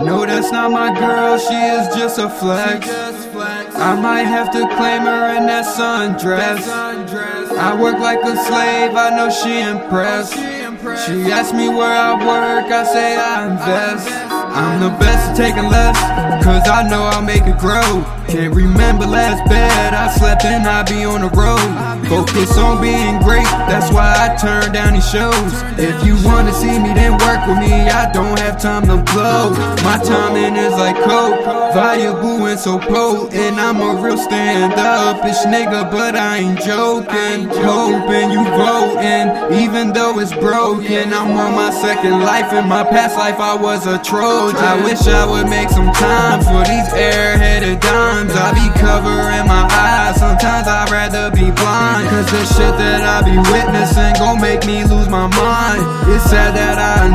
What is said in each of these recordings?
No, that's not my girl, she is just a flex. I might have to claim her in that sundress. I work like a slave, I know she impressed. She asked me where I work, I say I invest. I'm the best at taking less, cause I know I'll make it grow. Can't remember last bed I slept and I be on the road. Focus on being great, that's why I turn down these shows. If you wanna see me, then work with me. I don't have time to blow. My timing is like coke, valuable and so potent. I'm a real stand up ish nigga, but I ain't joking. Hoping you voting, even though it's broken. I'm on my second life, in my past life I was a troll. I wish I would make some time for these airheaded dimes. I be covering my eyes, sometimes I'd rather be blind. Cause the shit that I be witnessing gon' make me lose my mind. It's sad that I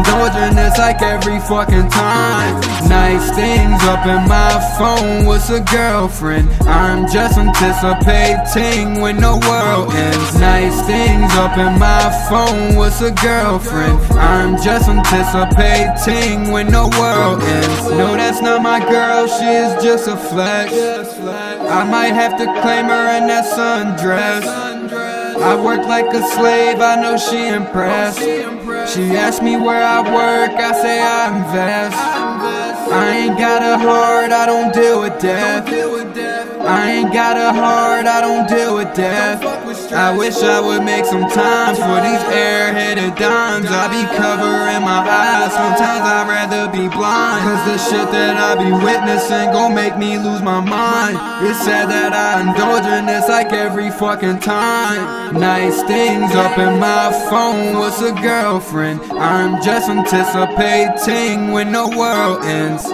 in this like every fucking time. Nice things up in my phone, what's a girlfriend? I'm just anticipating when the world ends. Nice things up in my phone, what's a girlfriend? I'm just anticipating when the world ends. No, that's not my girl, she is just a flex. I might have to claim her in that sundress. I work like a slave, I know she impressed. She asked me where I work, I say I invest. I ain't got a heart, I don't deal with death. I ain't got a heart, I don't deal with death. I wish I would make some time for these airheaded dimes. I be covering my eyes, sometimes I'd rather be blind. Cause the shit that I be witnessing gon' make me lose my mind. It's sad that I indulge in this like every fucking time. Nice things up in my phone, what's a girlfriend? I'm just anticipating when the world ends.